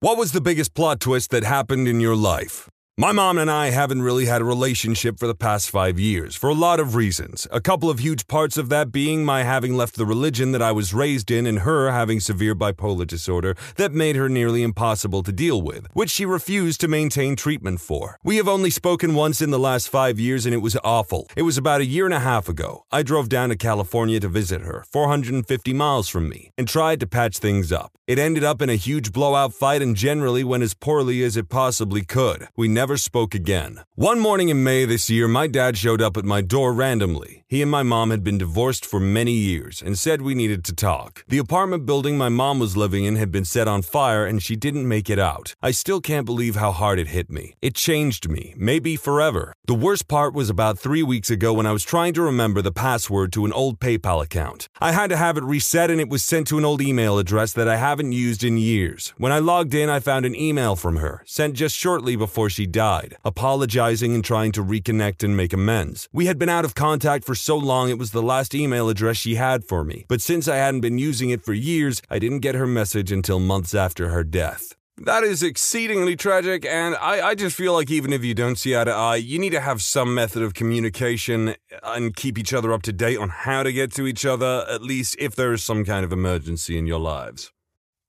What was the biggest plot twist that happened in your life? My mom and I haven't really had a relationship for the past five years, for a lot of reasons. A couple of huge parts of that being my having left the religion that I was raised in and her having severe bipolar disorder that made her nearly impossible to deal with, which she refused to maintain treatment for. We have only spoken once in the last five years and it was awful. It was about a year and a half ago. I drove down to California to visit her, 450 miles from me, and tried to patch things up. It ended up in a huge blowout fight and generally went as poorly as it possibly could. We never never spoke again. One morning in May this year, my dad showed up at my door randomly. He and my mom had been divorced for many years and said we needed to talk. The apartment building my mom was living in had been set on fire and she didn't make it out. I still can't believe how hard it hit me. It changed me, maybe forever. The worst part was about three weeks ago when I was trying to remember the password to an old PayPal account. I had to have it reset and it was sent to an old email address that I haven't used in years. When I logged in, I found an email from her, sent just shortly before she died, apologizing and trying to reconnect and make amends. We had been out of contact for so long it was the last email address she had for me, but since I hadn't been using it for years, I didn't get her message until months after her death. That is exceedingly tragic, and I, I just feel like even if you don't see eye to eye, you need to have some method of communication and keep each other up to date on how to get to each other, at least if there is some kind of emergency in your lives.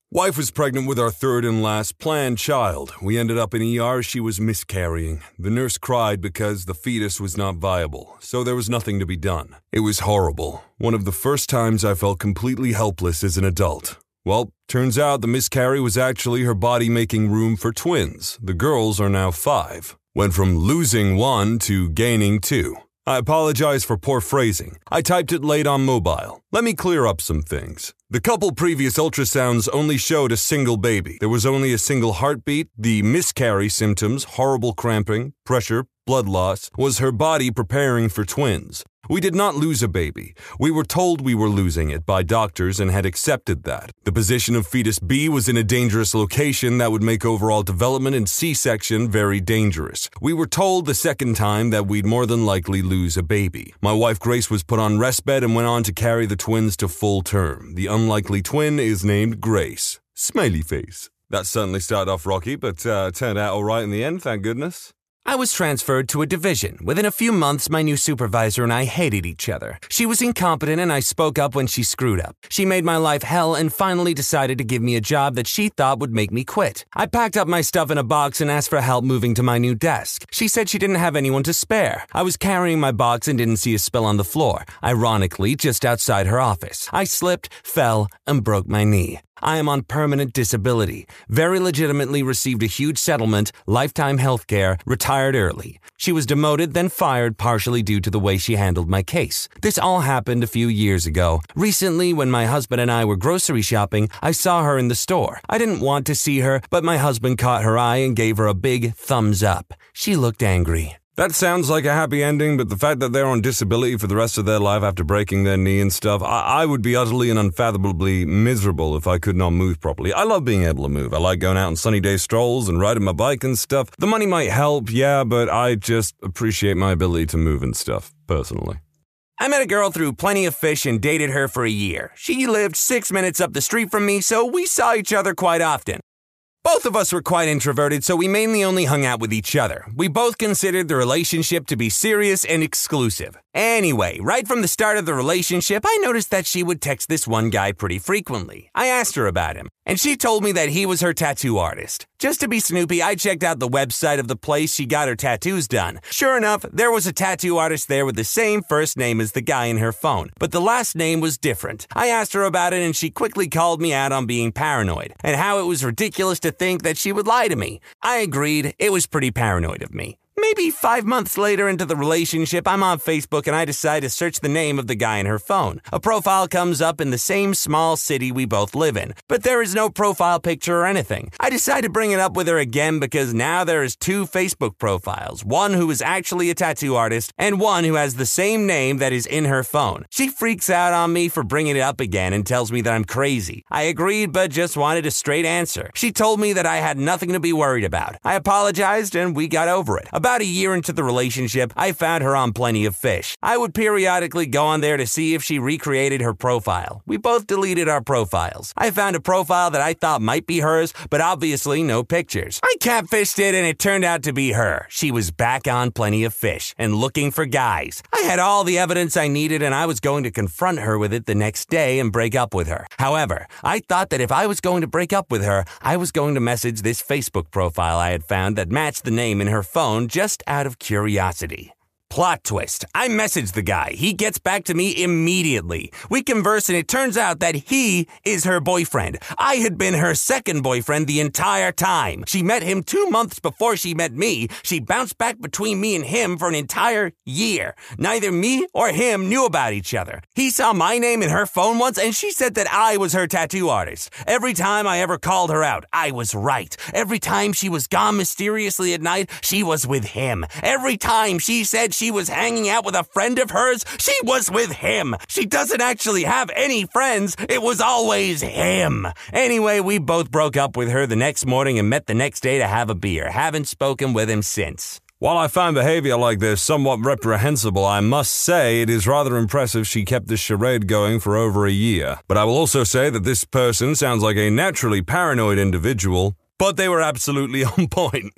Wife was pregnant with our third and last planned child. We ended up in ER. She was miscarrying. The nurse cried because the fetus was not viable, so there was nothing to be done. It was horrible. One of the first times I felt completely helpless as an adult. Well, turns out the miscarry was actually her body making room for twins. The girls are now five. Went from losing one to gaining two. I apologize for poor phrasing. I typed it late on mobile. Let me clear up some things. The couple previous ultrasounds only showed a single baby. There was only a single heartbeat. The miscarry symptoms, horrible cramping, pressure, blood loss, was her body preparing for twins. We did not lose a baby. We were told we were losing it by doctors and had accepted that. The position of fetus B was in a dangerous location that would make overall development and C section very dangerous. We were told the second time that we'd more than likely lose a baby. My wife Grace was put on respite and went on to carry the twins to full term. The unlikely twin is named Grace. Smiley face. That certainly started off rocky, but uh, turned out all right in the end, thank goodness. I was transferred to a division. Within a few months, my new supervisor and I hated each other. She was incompetent and I spoke up when she screwed up. She made my life hell and finally decided to give me a job that she thought would make me quit. I packed up my stuff in a box and asked for help moving to my new desk. She said she didn't have anyone to spare. I was carrying my box and didn't see a spill on the floor, ironically, just outside her office. I slipped, fell, and broke my knee. I am on permanent disability, very legitimately received a huge settlement, lifetime health care, retired early. She was demoted, then fired partially due to the way she handled my case. This all happened a few years ago. Recently, when my husband and I were grocery shopping, I saw her in the store. I didn't want to see her, but my husband caught her eye and gave her a big thumbs up. She looked angry. That sounds like a happy ending, but the fact that they're on disability for the rest of their life after breaking their knee and stuff, I, I, would be utterly and unfathomably miserable if I could not move properly. I love being able to move. I like going out on sunny day strolls and riding my bike and stuff. The money might help, yeah, but I just appreciate my ability to move and stuff, personally. I met a girl through Plenty of Fish and dated her for a year. She lived six minutes up the street from me, so we saw each other quite often. Both of us were quite introverted, so we mainly only hung out with each other. We both considered the relationship to be serious and exclusive. Anyway, right from the start of the relationship, I noticed that she would text this one guy pretty frequently. I asked her about him, and she told me that he was her tattoo artist. Just to be snoopy, I checked out the website of the place she got her tattoos done. Sure enough, there was a tattoo artist there with the same first name as the guy in her phone, but the last name was different. I asked her about it, and she quickly called me out on being paranoid and how it was ridiculous to think that she would lie to me. I agreed, it was pretty paranoid of me. Maybe five months later into the relationship, I'm on Facebook and I decide to search the name of the guy in her phone. A profile comes up in the same small city we both live in, but there is no profile picture or anything. I decide to bring it up with her again because now there is two Facebook profiles one who is actually a tattoo artist and one who has the same name that is in her phone. She freaks out on me for bringing it up again and tells me that I'm crazy. I agreed, but just wanted a straight answer. She told me that I had nothing to be worried about. I apologized and we got over it. About About a year into the relationship, I found her on Plenty of Fish. I would periodically go on there to see if she recreated her profile. We both deleted our profiles. I found a profile that I thought might be hers, but obviously no pictures. I catfished it and it turned out to be her. She was back on Plenty of Fish and looking for guys. I had all the evidence I needed and I was going to confront her with it the next day and break up with her. However, I thought that if I was going to break up with her, I was going to message this Facebook profile I had found that matched the name in her phone just out of curiosity. Plot twist. I message the guy. He gets back to me immediately. We converse and it turns out that he is her boyfriend. I had been her second boyfriend the entire time. She met him two months before she met me. She bounced back between me and him for an entire year. Neither me or him knew about each other. He saw my name in her phone once and she said that I was her tattoo artist. Every time I ever called her out, I was right. Every time she was gone mysteriously at night, she was with him. Every time she said she was hanging out with a friend of hers, she was with him. She doesn't actually have any friends. It was always him. Anyway, we both broke up with her the next morning and met the next day to have a beer. Haven't spoken with him since. While I find behavior like this somewhat reprehensible, I must say it is rather impressive she kept this charade going for over a year. But I will also say that this person sounds like a naturally paranoid individual, but they were absolutely on point.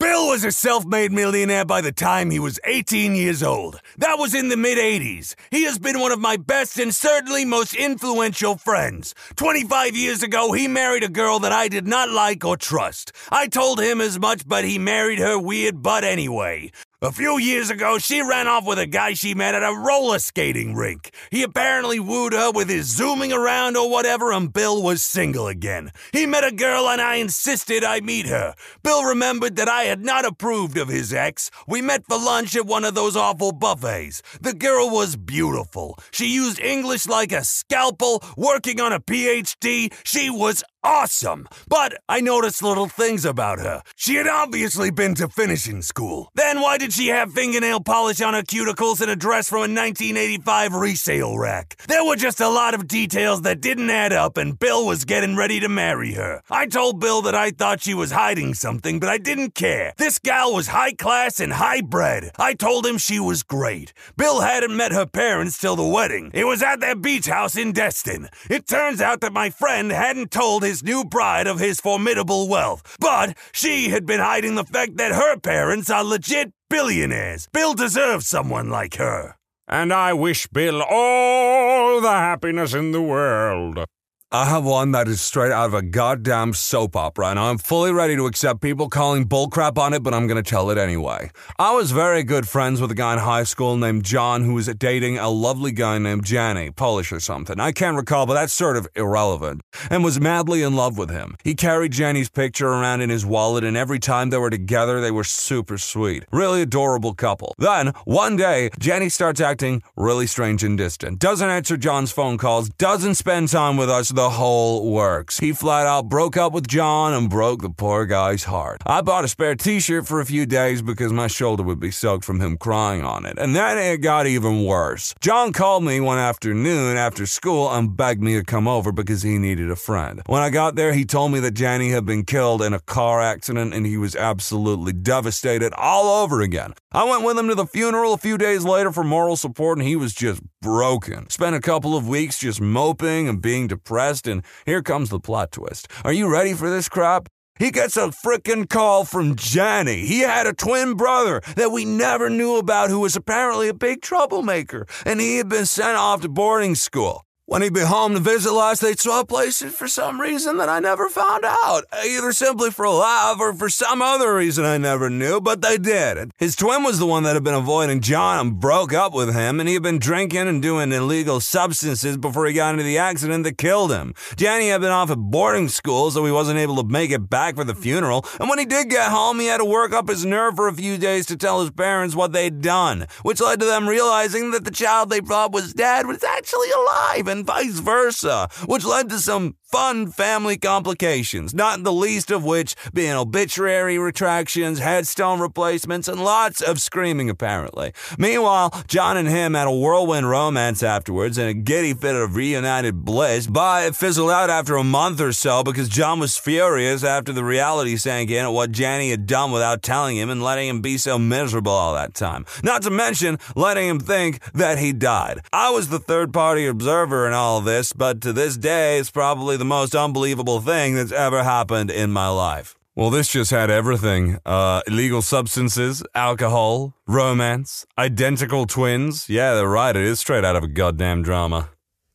Bill was a self made millionaire by the time he was 18 years old. That was in the mid 80s. He has been one of my best and certainly most influential friends. 25 years ago, he married a girl that I did not like or trust. I told him as much, but he married her weird butt anyway. A few years ago, she ran off with a guy she met at a roller skating rink. He apparently wooed her with his zooming around or whatever, and Bill was single again. He met a girl, and I insisted I meet her. Bill remembered that I had not approved of his ex. We met for lunch at one of those awful buffets. The girl was beautiful. She used English like a scalpel, working on a PhD. She was awesome. But I noticed little things about her. She had obviously been to finishing school. Then why did she have fingernail polish on her cuticles and a dress from a 1985 resale rack? There were just a lot of details that didn't add up, and Bill was getting ready to marry her. I told Bill that I thought she was hiding something, but I didn't care. This gal was high class and high bred. I told him she was great. Bill hadn't met her parents till the wedding. It was at their beach house in Destin. It turns out that my friend hadn't told his new bride of his formidable wealth, but she had been hiding the fact that her parents are legit billionaires. Bill deserves someone like her. And I wish Bill all the happiness in the world. I have one that is straight out of a goddamn soap opera, and I'm fully ready to accept people calling bullcrap on it, but I'm gonna tell it anyway. I was very good friends with a guy in high school named John who was dating a lovely guy named Janny, Polish or something. I can't recall, but that's sort of irrelevant. And was madly in love with him. He carried Janny's picture around in his wallet, and every time they were together, they were super sweet. Really adorable couple. Then, one day, Janny starts acting really strange and distant. Doesn't answer John's phone calls, doesn't spend time with us the whole works. He flat out broke up with John and broke the poor guy's heart. I bought a spare t shirt for a few days because my shoulder would be soaked from him crying on it. And then it got even worse. John called me one afternoon after school and begged me to come over because he needed a friend. When I got there, he told me that Janny had been killed in a car accident and he was absolutely devastated all over again. I went with him to the funeral a few days later for moral support and he was just broken. Spent a couple of weeks just moping and being depressed and here comes the plot twist. Are you ready for this crap? He gets a frickin' call from Johnny. He had a twin brother that we never knew about who was apparently a big troublemaker, and he had been sent off to boarding school. When he'd be home to visit last, they'd swap places for some reason that I never found out. Either simply for love or for some other reason I never knew, but they did. His twin was the one that had been avoiding John and broke up with him, and he had been drinking and doing illegal substances before he got into the accident that killed him. Johnny had been off at boarding school, so he wasn't able to make it back for the funeral, and when he did get home, he had to work up his nerve for a few days to tell his parents what they'd done, which led to them realizing that the child they thought was dead was actually alive and and vice versa, which led to some fun family complications, not the least of which being obituary retractions, headstone replacements, and lots of screaming, apparently. Meanwhile, John and him had a whirlwind romance afterwards and a giddy fit of reunited bliss, but it fizzled out after a month or so because John was furious after the reality sank in at what Janny had done without telling him and letting him be so miserable all that time. Not to mention letting him think that he died. I was the third party observer in all this, but to this day, it's probably the most unbelievable thing that's ever happened in my life. Well, this just had everything uh, illegal substances, alcohol, romance, identical twins. Yeah, they're right. It is straight out of a goddamn drama.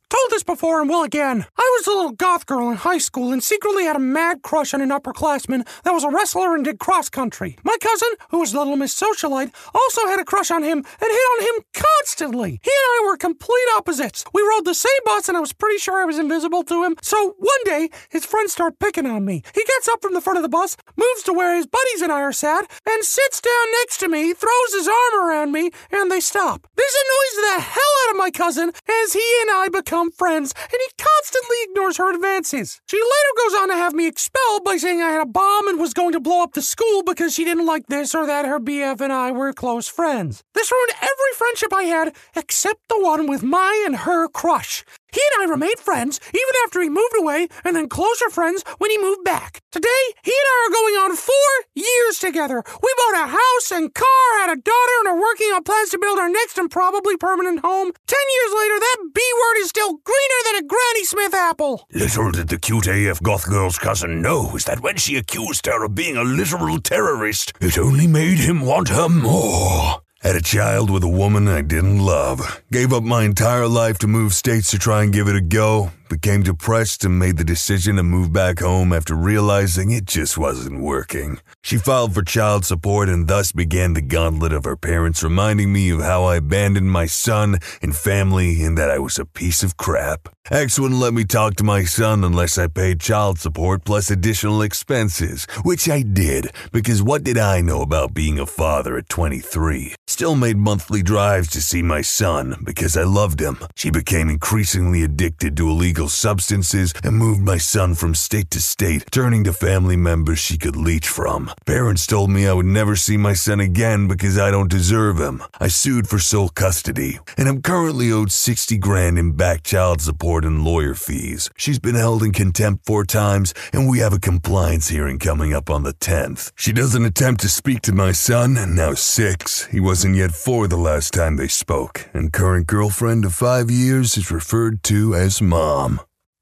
Told this before and will again. I was a little goth girl in high school and secretly had a mad crush on an upperclassman that was a wrestler and did cross country. My cousin, who was Little Miss Socialite, also had a crush on him and hit on him constantly. He and I were complete opposites. We rode the same bus and I was pretty sure I was invisible to him. So one day, his friends start picking on me. He gets up from the front of the bus, moves to where his buddies and I are sat, and sits down next to me, throws his arm around me, and they stop. This annoys the hell out of my cousin as he and I friends, and he constantly ignores her advances. She later goes on to have me expelled by saying I had a bomb and was going to blow up the school because she didn't like this or that her BF and I were close friends. This ruined every friendship I had except the one with my and her crush. He and I remained friends even after he moved away, and then closer friends when he moved back. Today, he and I are going on four years together. We bought a house and car, had a daughter, and are working on plans to build our next and probably permanent home. Ten years later, that B word is still greener than a Granny Smith apple. Little did the cute AF goth girl's cousin know is that when she accused her of being a literal terrorist, it only made him want her more. Had a child with a woman I didn't love. Gave up my entire life to move states to try and give it a go. Became depressed and made the decision to move back home after realizing it just wasn't working. She filed for child support and thus began the gauntlet of her parents reminding me of how I abandoned my son and family and that I was a piece of crap. Ex wouldn't let me talk to my son unless I paid child support plus additional expenses, which I did because what did I know about being a father at 23? Still made monthly drives to see my son because I loved him. She became increasingly addicted to illegal substances and moved my son from state to state, turning to family members she could leech from. Parents told me I would never see my son again because I don't deserve him. I sued for sole custody, and I'm currently owed 60 grand in back child support and lawyer fees. She's been held in contempt four times, and we have a compliance hearing coming up on the 10th. She doesn't attempt to speak to my son, and now six. He wasn't yet four the last time they spoke, and current girlfriend of five years is referred to as mom.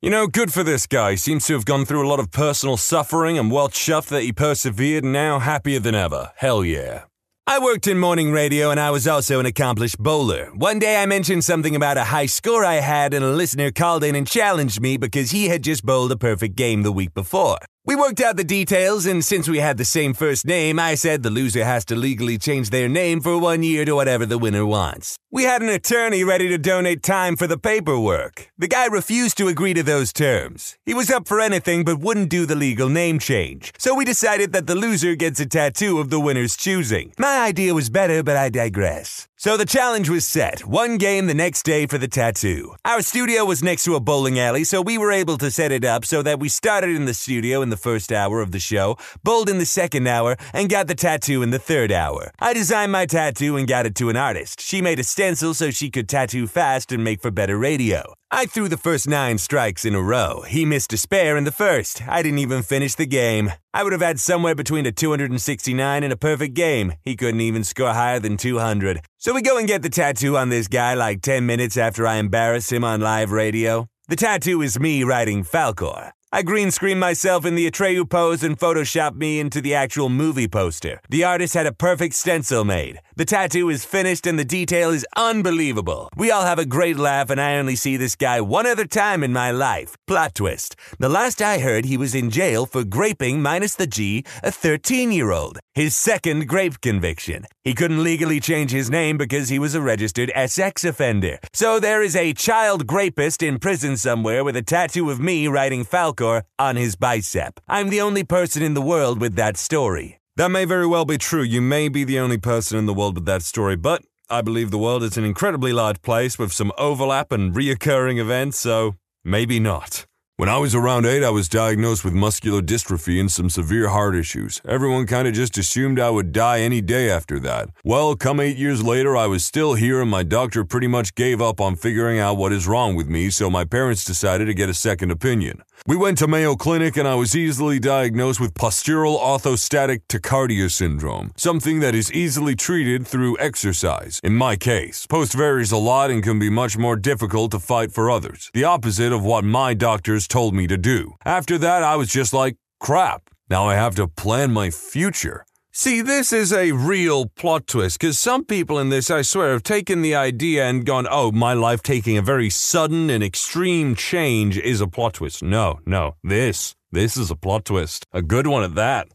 You know, good for this guy. He Seems to have gone through a lot of personal suffering and well chuffed that he persevered and now happier than ever. Hell yeah. I worked in morning radio and I was also an accomplished bowler. One day I mentioned something about a high score I had, and a listener called in and challenged me because he had just bowled a perfect game the week before. We worked out the details, and since we had the same first name, I said the loser has to legally change their name for one year to whatever the winner wants. We had an attorney ready to donate time for the paperwork. The guy refused to agree to those terms. He was up for anything but wouldn't do the legal name change. So we decided that the loser gets a tattoo of the winner's choosing. My idea was better, but I digress. So the challenge was set. One game the next day for the tattoo. Our studio was next to a bowling alley, so we were able to set it up so that we started in the studio in the first hour of the show, bowled in the second hour, and got the tattoo in the third hour. I designed my tattoo and got it to an artist. She made a stencil so she could tattoo fast and make for better radio. I threw the first nine strikes in a row. He missed a spare in the first. I didn't even finish the game. I would have had somewhere between a 269 and a perfect game. He couldn't even score higher than 200. So we go and get the tattoo on this guy like 10 minutes after I embarrass him on live radio. The tattoo is me writing Falkor. I green screened myself in the Atreyu pose and photoshopped me into the actual movie poster. The artist had a perfect stencil made. The tattoo is finished and the detail is unbelievable. We all have a great laugh, and I only see this guy one other time in my life. Plot twist. The last I heard, he was in jail for graping minus the G a 13 year old. His second grape conviction. He couldn't legally change his name because he was a registered SX offender. So there is a child grapist in prison somewhere with a tattoo of me writing Falkor on his bicep. I'm the only person in the world with that story. That may very well be true. You may be the only person in the world with that story, but I believe the world is an incredibly large place with some overlap and reoccurring events, so maybe not. When I was around eight, I was diagnosed with muscular dystrophy and some severe heart issues. Everyone kind of just assumed I would die any day after that. Well, come eight years later, I was still here, and my doctor pretty much gave up on figuring out what is wrong with me, so my parents decided to get a second opinion. We went to Mayo Clinic, and I was easily diagnosed with postural orthostatic tachycardia syndrome, something that is easily treated through exercise. In my case, post varies a lot and can be much more difficult to fight for others. The opposite of what my doctors told me to do. After that, I was just like, crap, now I have to plan my future. See, this is a real plot twist because some people in this, I swear, have taken the idea and gone, oh, my life taking a very sudden and extreme change is a plot twist. No, no, this, this is a plot twist. A good one at that.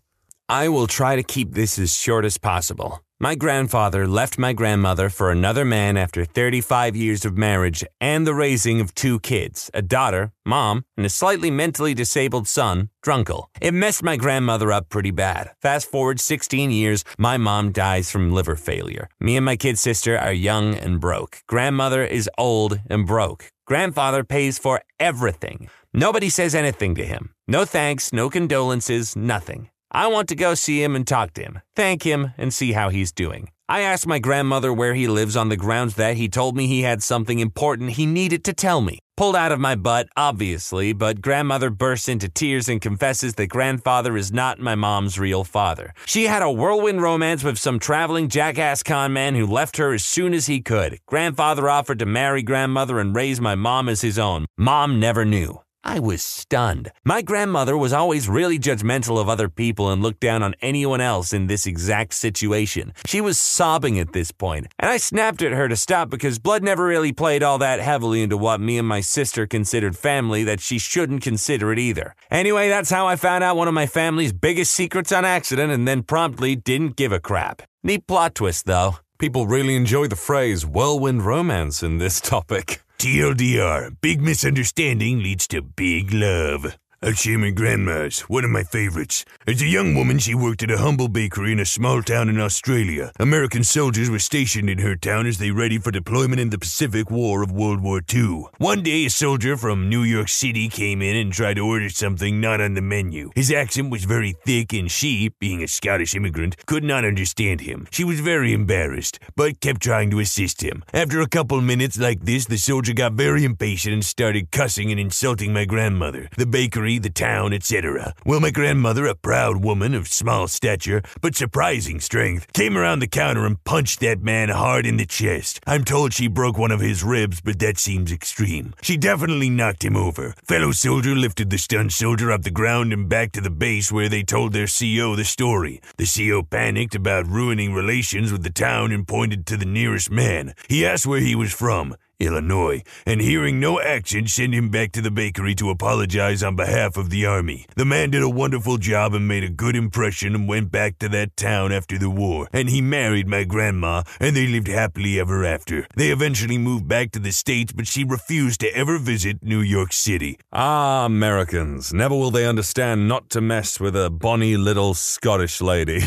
I will try to keep this as short as possible. My grandfather left my grandmother for another man after 35 years of marriage and the raising of two kids a daughter, mom, and a slightly mentally disabled son, Drunkle. It messed my grandmother up pretty bad. Fast forward 16 years, my mom dies from liver failure. Me and my kid sister are young and broke. Grandmother is old and broke. Grandfather pays for everything. Nobody says anything to him. No thanks, no condolences, nothing. I want to go see him and talk to him, thank him, and see how he's doing. I asked my grandmother where he lives on the grounds that he told me he had something important he needed to tell me. Pulled out of my butt, obviously, but grandmother bursts into tears and confesses that grandfather is not my mom's real father. She had a whirlwind romance with some traveling jackass con man who left her as soon as he could. Grandfather offered to marry grandmother and raise my mom as his own. Mom never knew. I was stunned. My grandmother was always really judgmental of other people and looked down on anyone else in this exact situation. She was sobbing at this point, and I snapped at her to stop because blood never really played all that heavily into what me and my sister considered family that she shouldn't consider it either. Anyway, that's how I found out one of my family's biggest secrets on accident and then promptly didn't give a crap. Neat plot twist, though. People really enjoy the phrase whirlwind romance in this topic. TLDR, big misunderstanding leads to big love. A Sherman Grandma's, one of my favorites. As a young woman, she worked at a humble bakery in a small town in Australia. American soldiers were stationed in her town as they readied for deployment in the Pacific War of World War II. One day, a soldier from New York City came in and tried to order something not on the menu. His accent was very thick, and she, being a Scottish immigrant, could not understand him. She was very embarrassed, but kept trying to assist him. After a couple minutes like this, the soldier got very impatient and started cussing and insulting my grandmother. The bakery the town, etc. Well, my grandmother, a proud woman of small stature but surprising strength, came around the counter and punched that man hard in the chest. I'm told she broke one of his ribs, but that seems extreme. She definitely knocked him over. Fellow soldier lifted the stunned soldier off the ground and back to the base where they told their CO the story. The CO panicked about ruining relations with the town and pointed to the nearest man. He asked where he was from. Illinois, and hearing no action, sent him back to the bakery to apologize on behalf of the army. The man did a wonderful job and made a good impression and went back to that town after the war. And he married my grandma, and they lived happily ever after. They eventually moved back to the States, but she refused to ever visit New York City. Ah, Americans, never will they understand not to mess with a bonny little Scottish lady.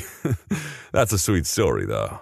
That's a sweet story, though.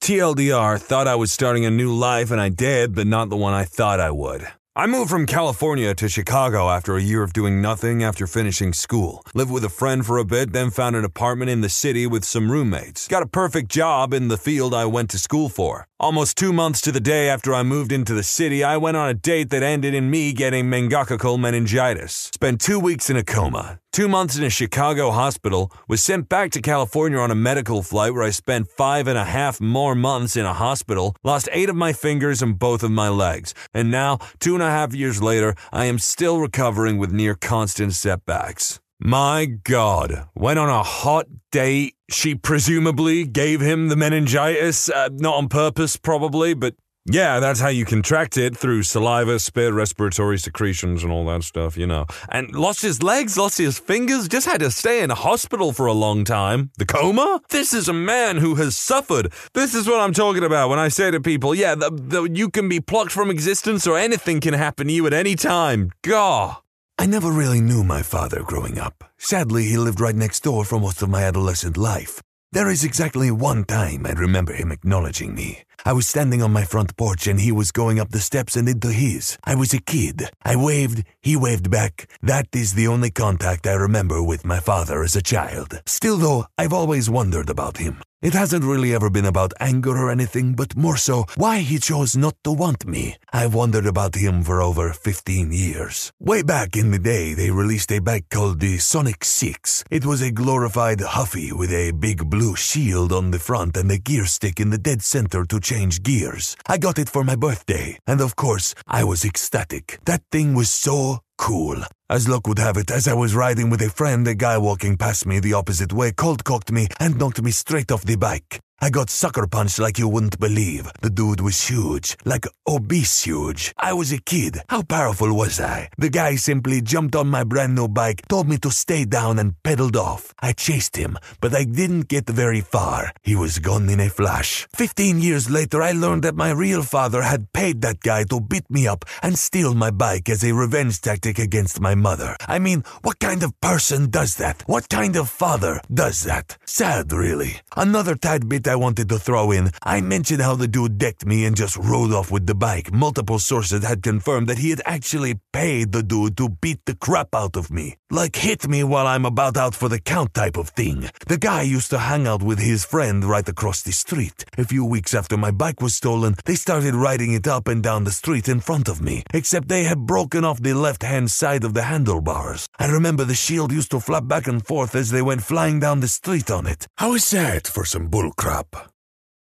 TLDR thought I was starting a new life, and I did, but not the one I thought I would. I moved from California to Chicago after a year of doing nothing after finishing school. Lived with a friend for a bit, then found an apartment in the city with some roommates. Got a perfect job in the field I went to school for. Almost two months to the day after I moved into the city, I went on a date that ended in me getting meningococcal meningitis. Spent two weeks in a coma. Two months in a Chicago hospital, was sent back to California on a medical flight where I spent five and a half more months in a hospital, lost eight of my fingers and both of my legs, and now, two and a half years later, I am still recovering with near constant setbacks. My God, when on a hot date. She presumably gave him the meningitis, uh, not on purpose, probably, but yeah, that's how you contract it through saliva, spit, respiratory secretions, and all that stuff, you know. And lost his legs, lost his fingers, just had to stay in a hospital for a long time. The coma? This is a man who has suffered. This is what I'm talking about when I say to people, yeah, the, the, you can be plucked from existence or anything can happen to you at any time. Gah. I never really knew my father growing up. Sadly, he lived right next door for most of my adolescent life. There is exactly one time I remember him acknowledging me. I was standing on my front porch and he was going up the steps and into his. I was a kid. I waved, he waved back. That is the only contact I remember with my father as a child. Still, though, I've always wondered about him. It hasn't really ever been about anger or anything, but more so why he chose not to want me. I've wondered about him for over 15 years. Way back in the day, they released a bike called the Sonic 6. It was a glorified Huffy with a big blue shield on the front and a gear stick in the dead center to change gears. I got it for my birthday, and of course, I was ecstatic. That thing was so cool. As luck would have it, as I was riding with a friend, a guy walking past me the opposite way cold cocked me and knocked me straight off the bike. I got sucker punched like you wouldn't believe. The dude was huge, like obese huge. I was a kid. How powerful was I? The guy simply jumped on my brand new bike, told me to stay down, and pedaled off. I chased him, but I didn't get very far. He was gone in a flash. Fifteen years later, I learned that my real father had paid that guy to beat me up and steal my bike as a revenge tactic against my mother. I mean, what kind of person does that? What kind of father does that? Sad, really. Another tad bit I wanted to throw in. I mentioned how the dude decked me and just rode off with the bike. Multiple sources had confirmed that he had actually paid the dude to beat the crap out of me. Like hit me while I'm about out for the count type of thing. The guy used to hang out with his friend right across the street. A few weeks after my bike was stolen, they started riding it up and down the street in front of me, except they had broken off the left hand side of the handlebars. I remember the shield used to flap back and forth as they went flying down the street on it. How is that for some bullcrap?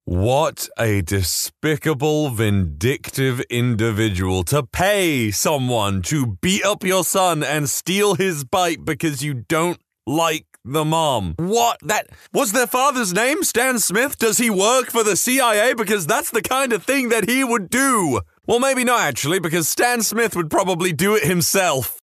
What a despicable, vindictive individual to pay someone to beat up your son and steal his bike because you don't like the mom. What? That was their father's name, Stan Smith? Does he work for the CIA? Because that's the kind of thing that he would do. Well, maybe not actually, because Stan Smith would probably do it himself.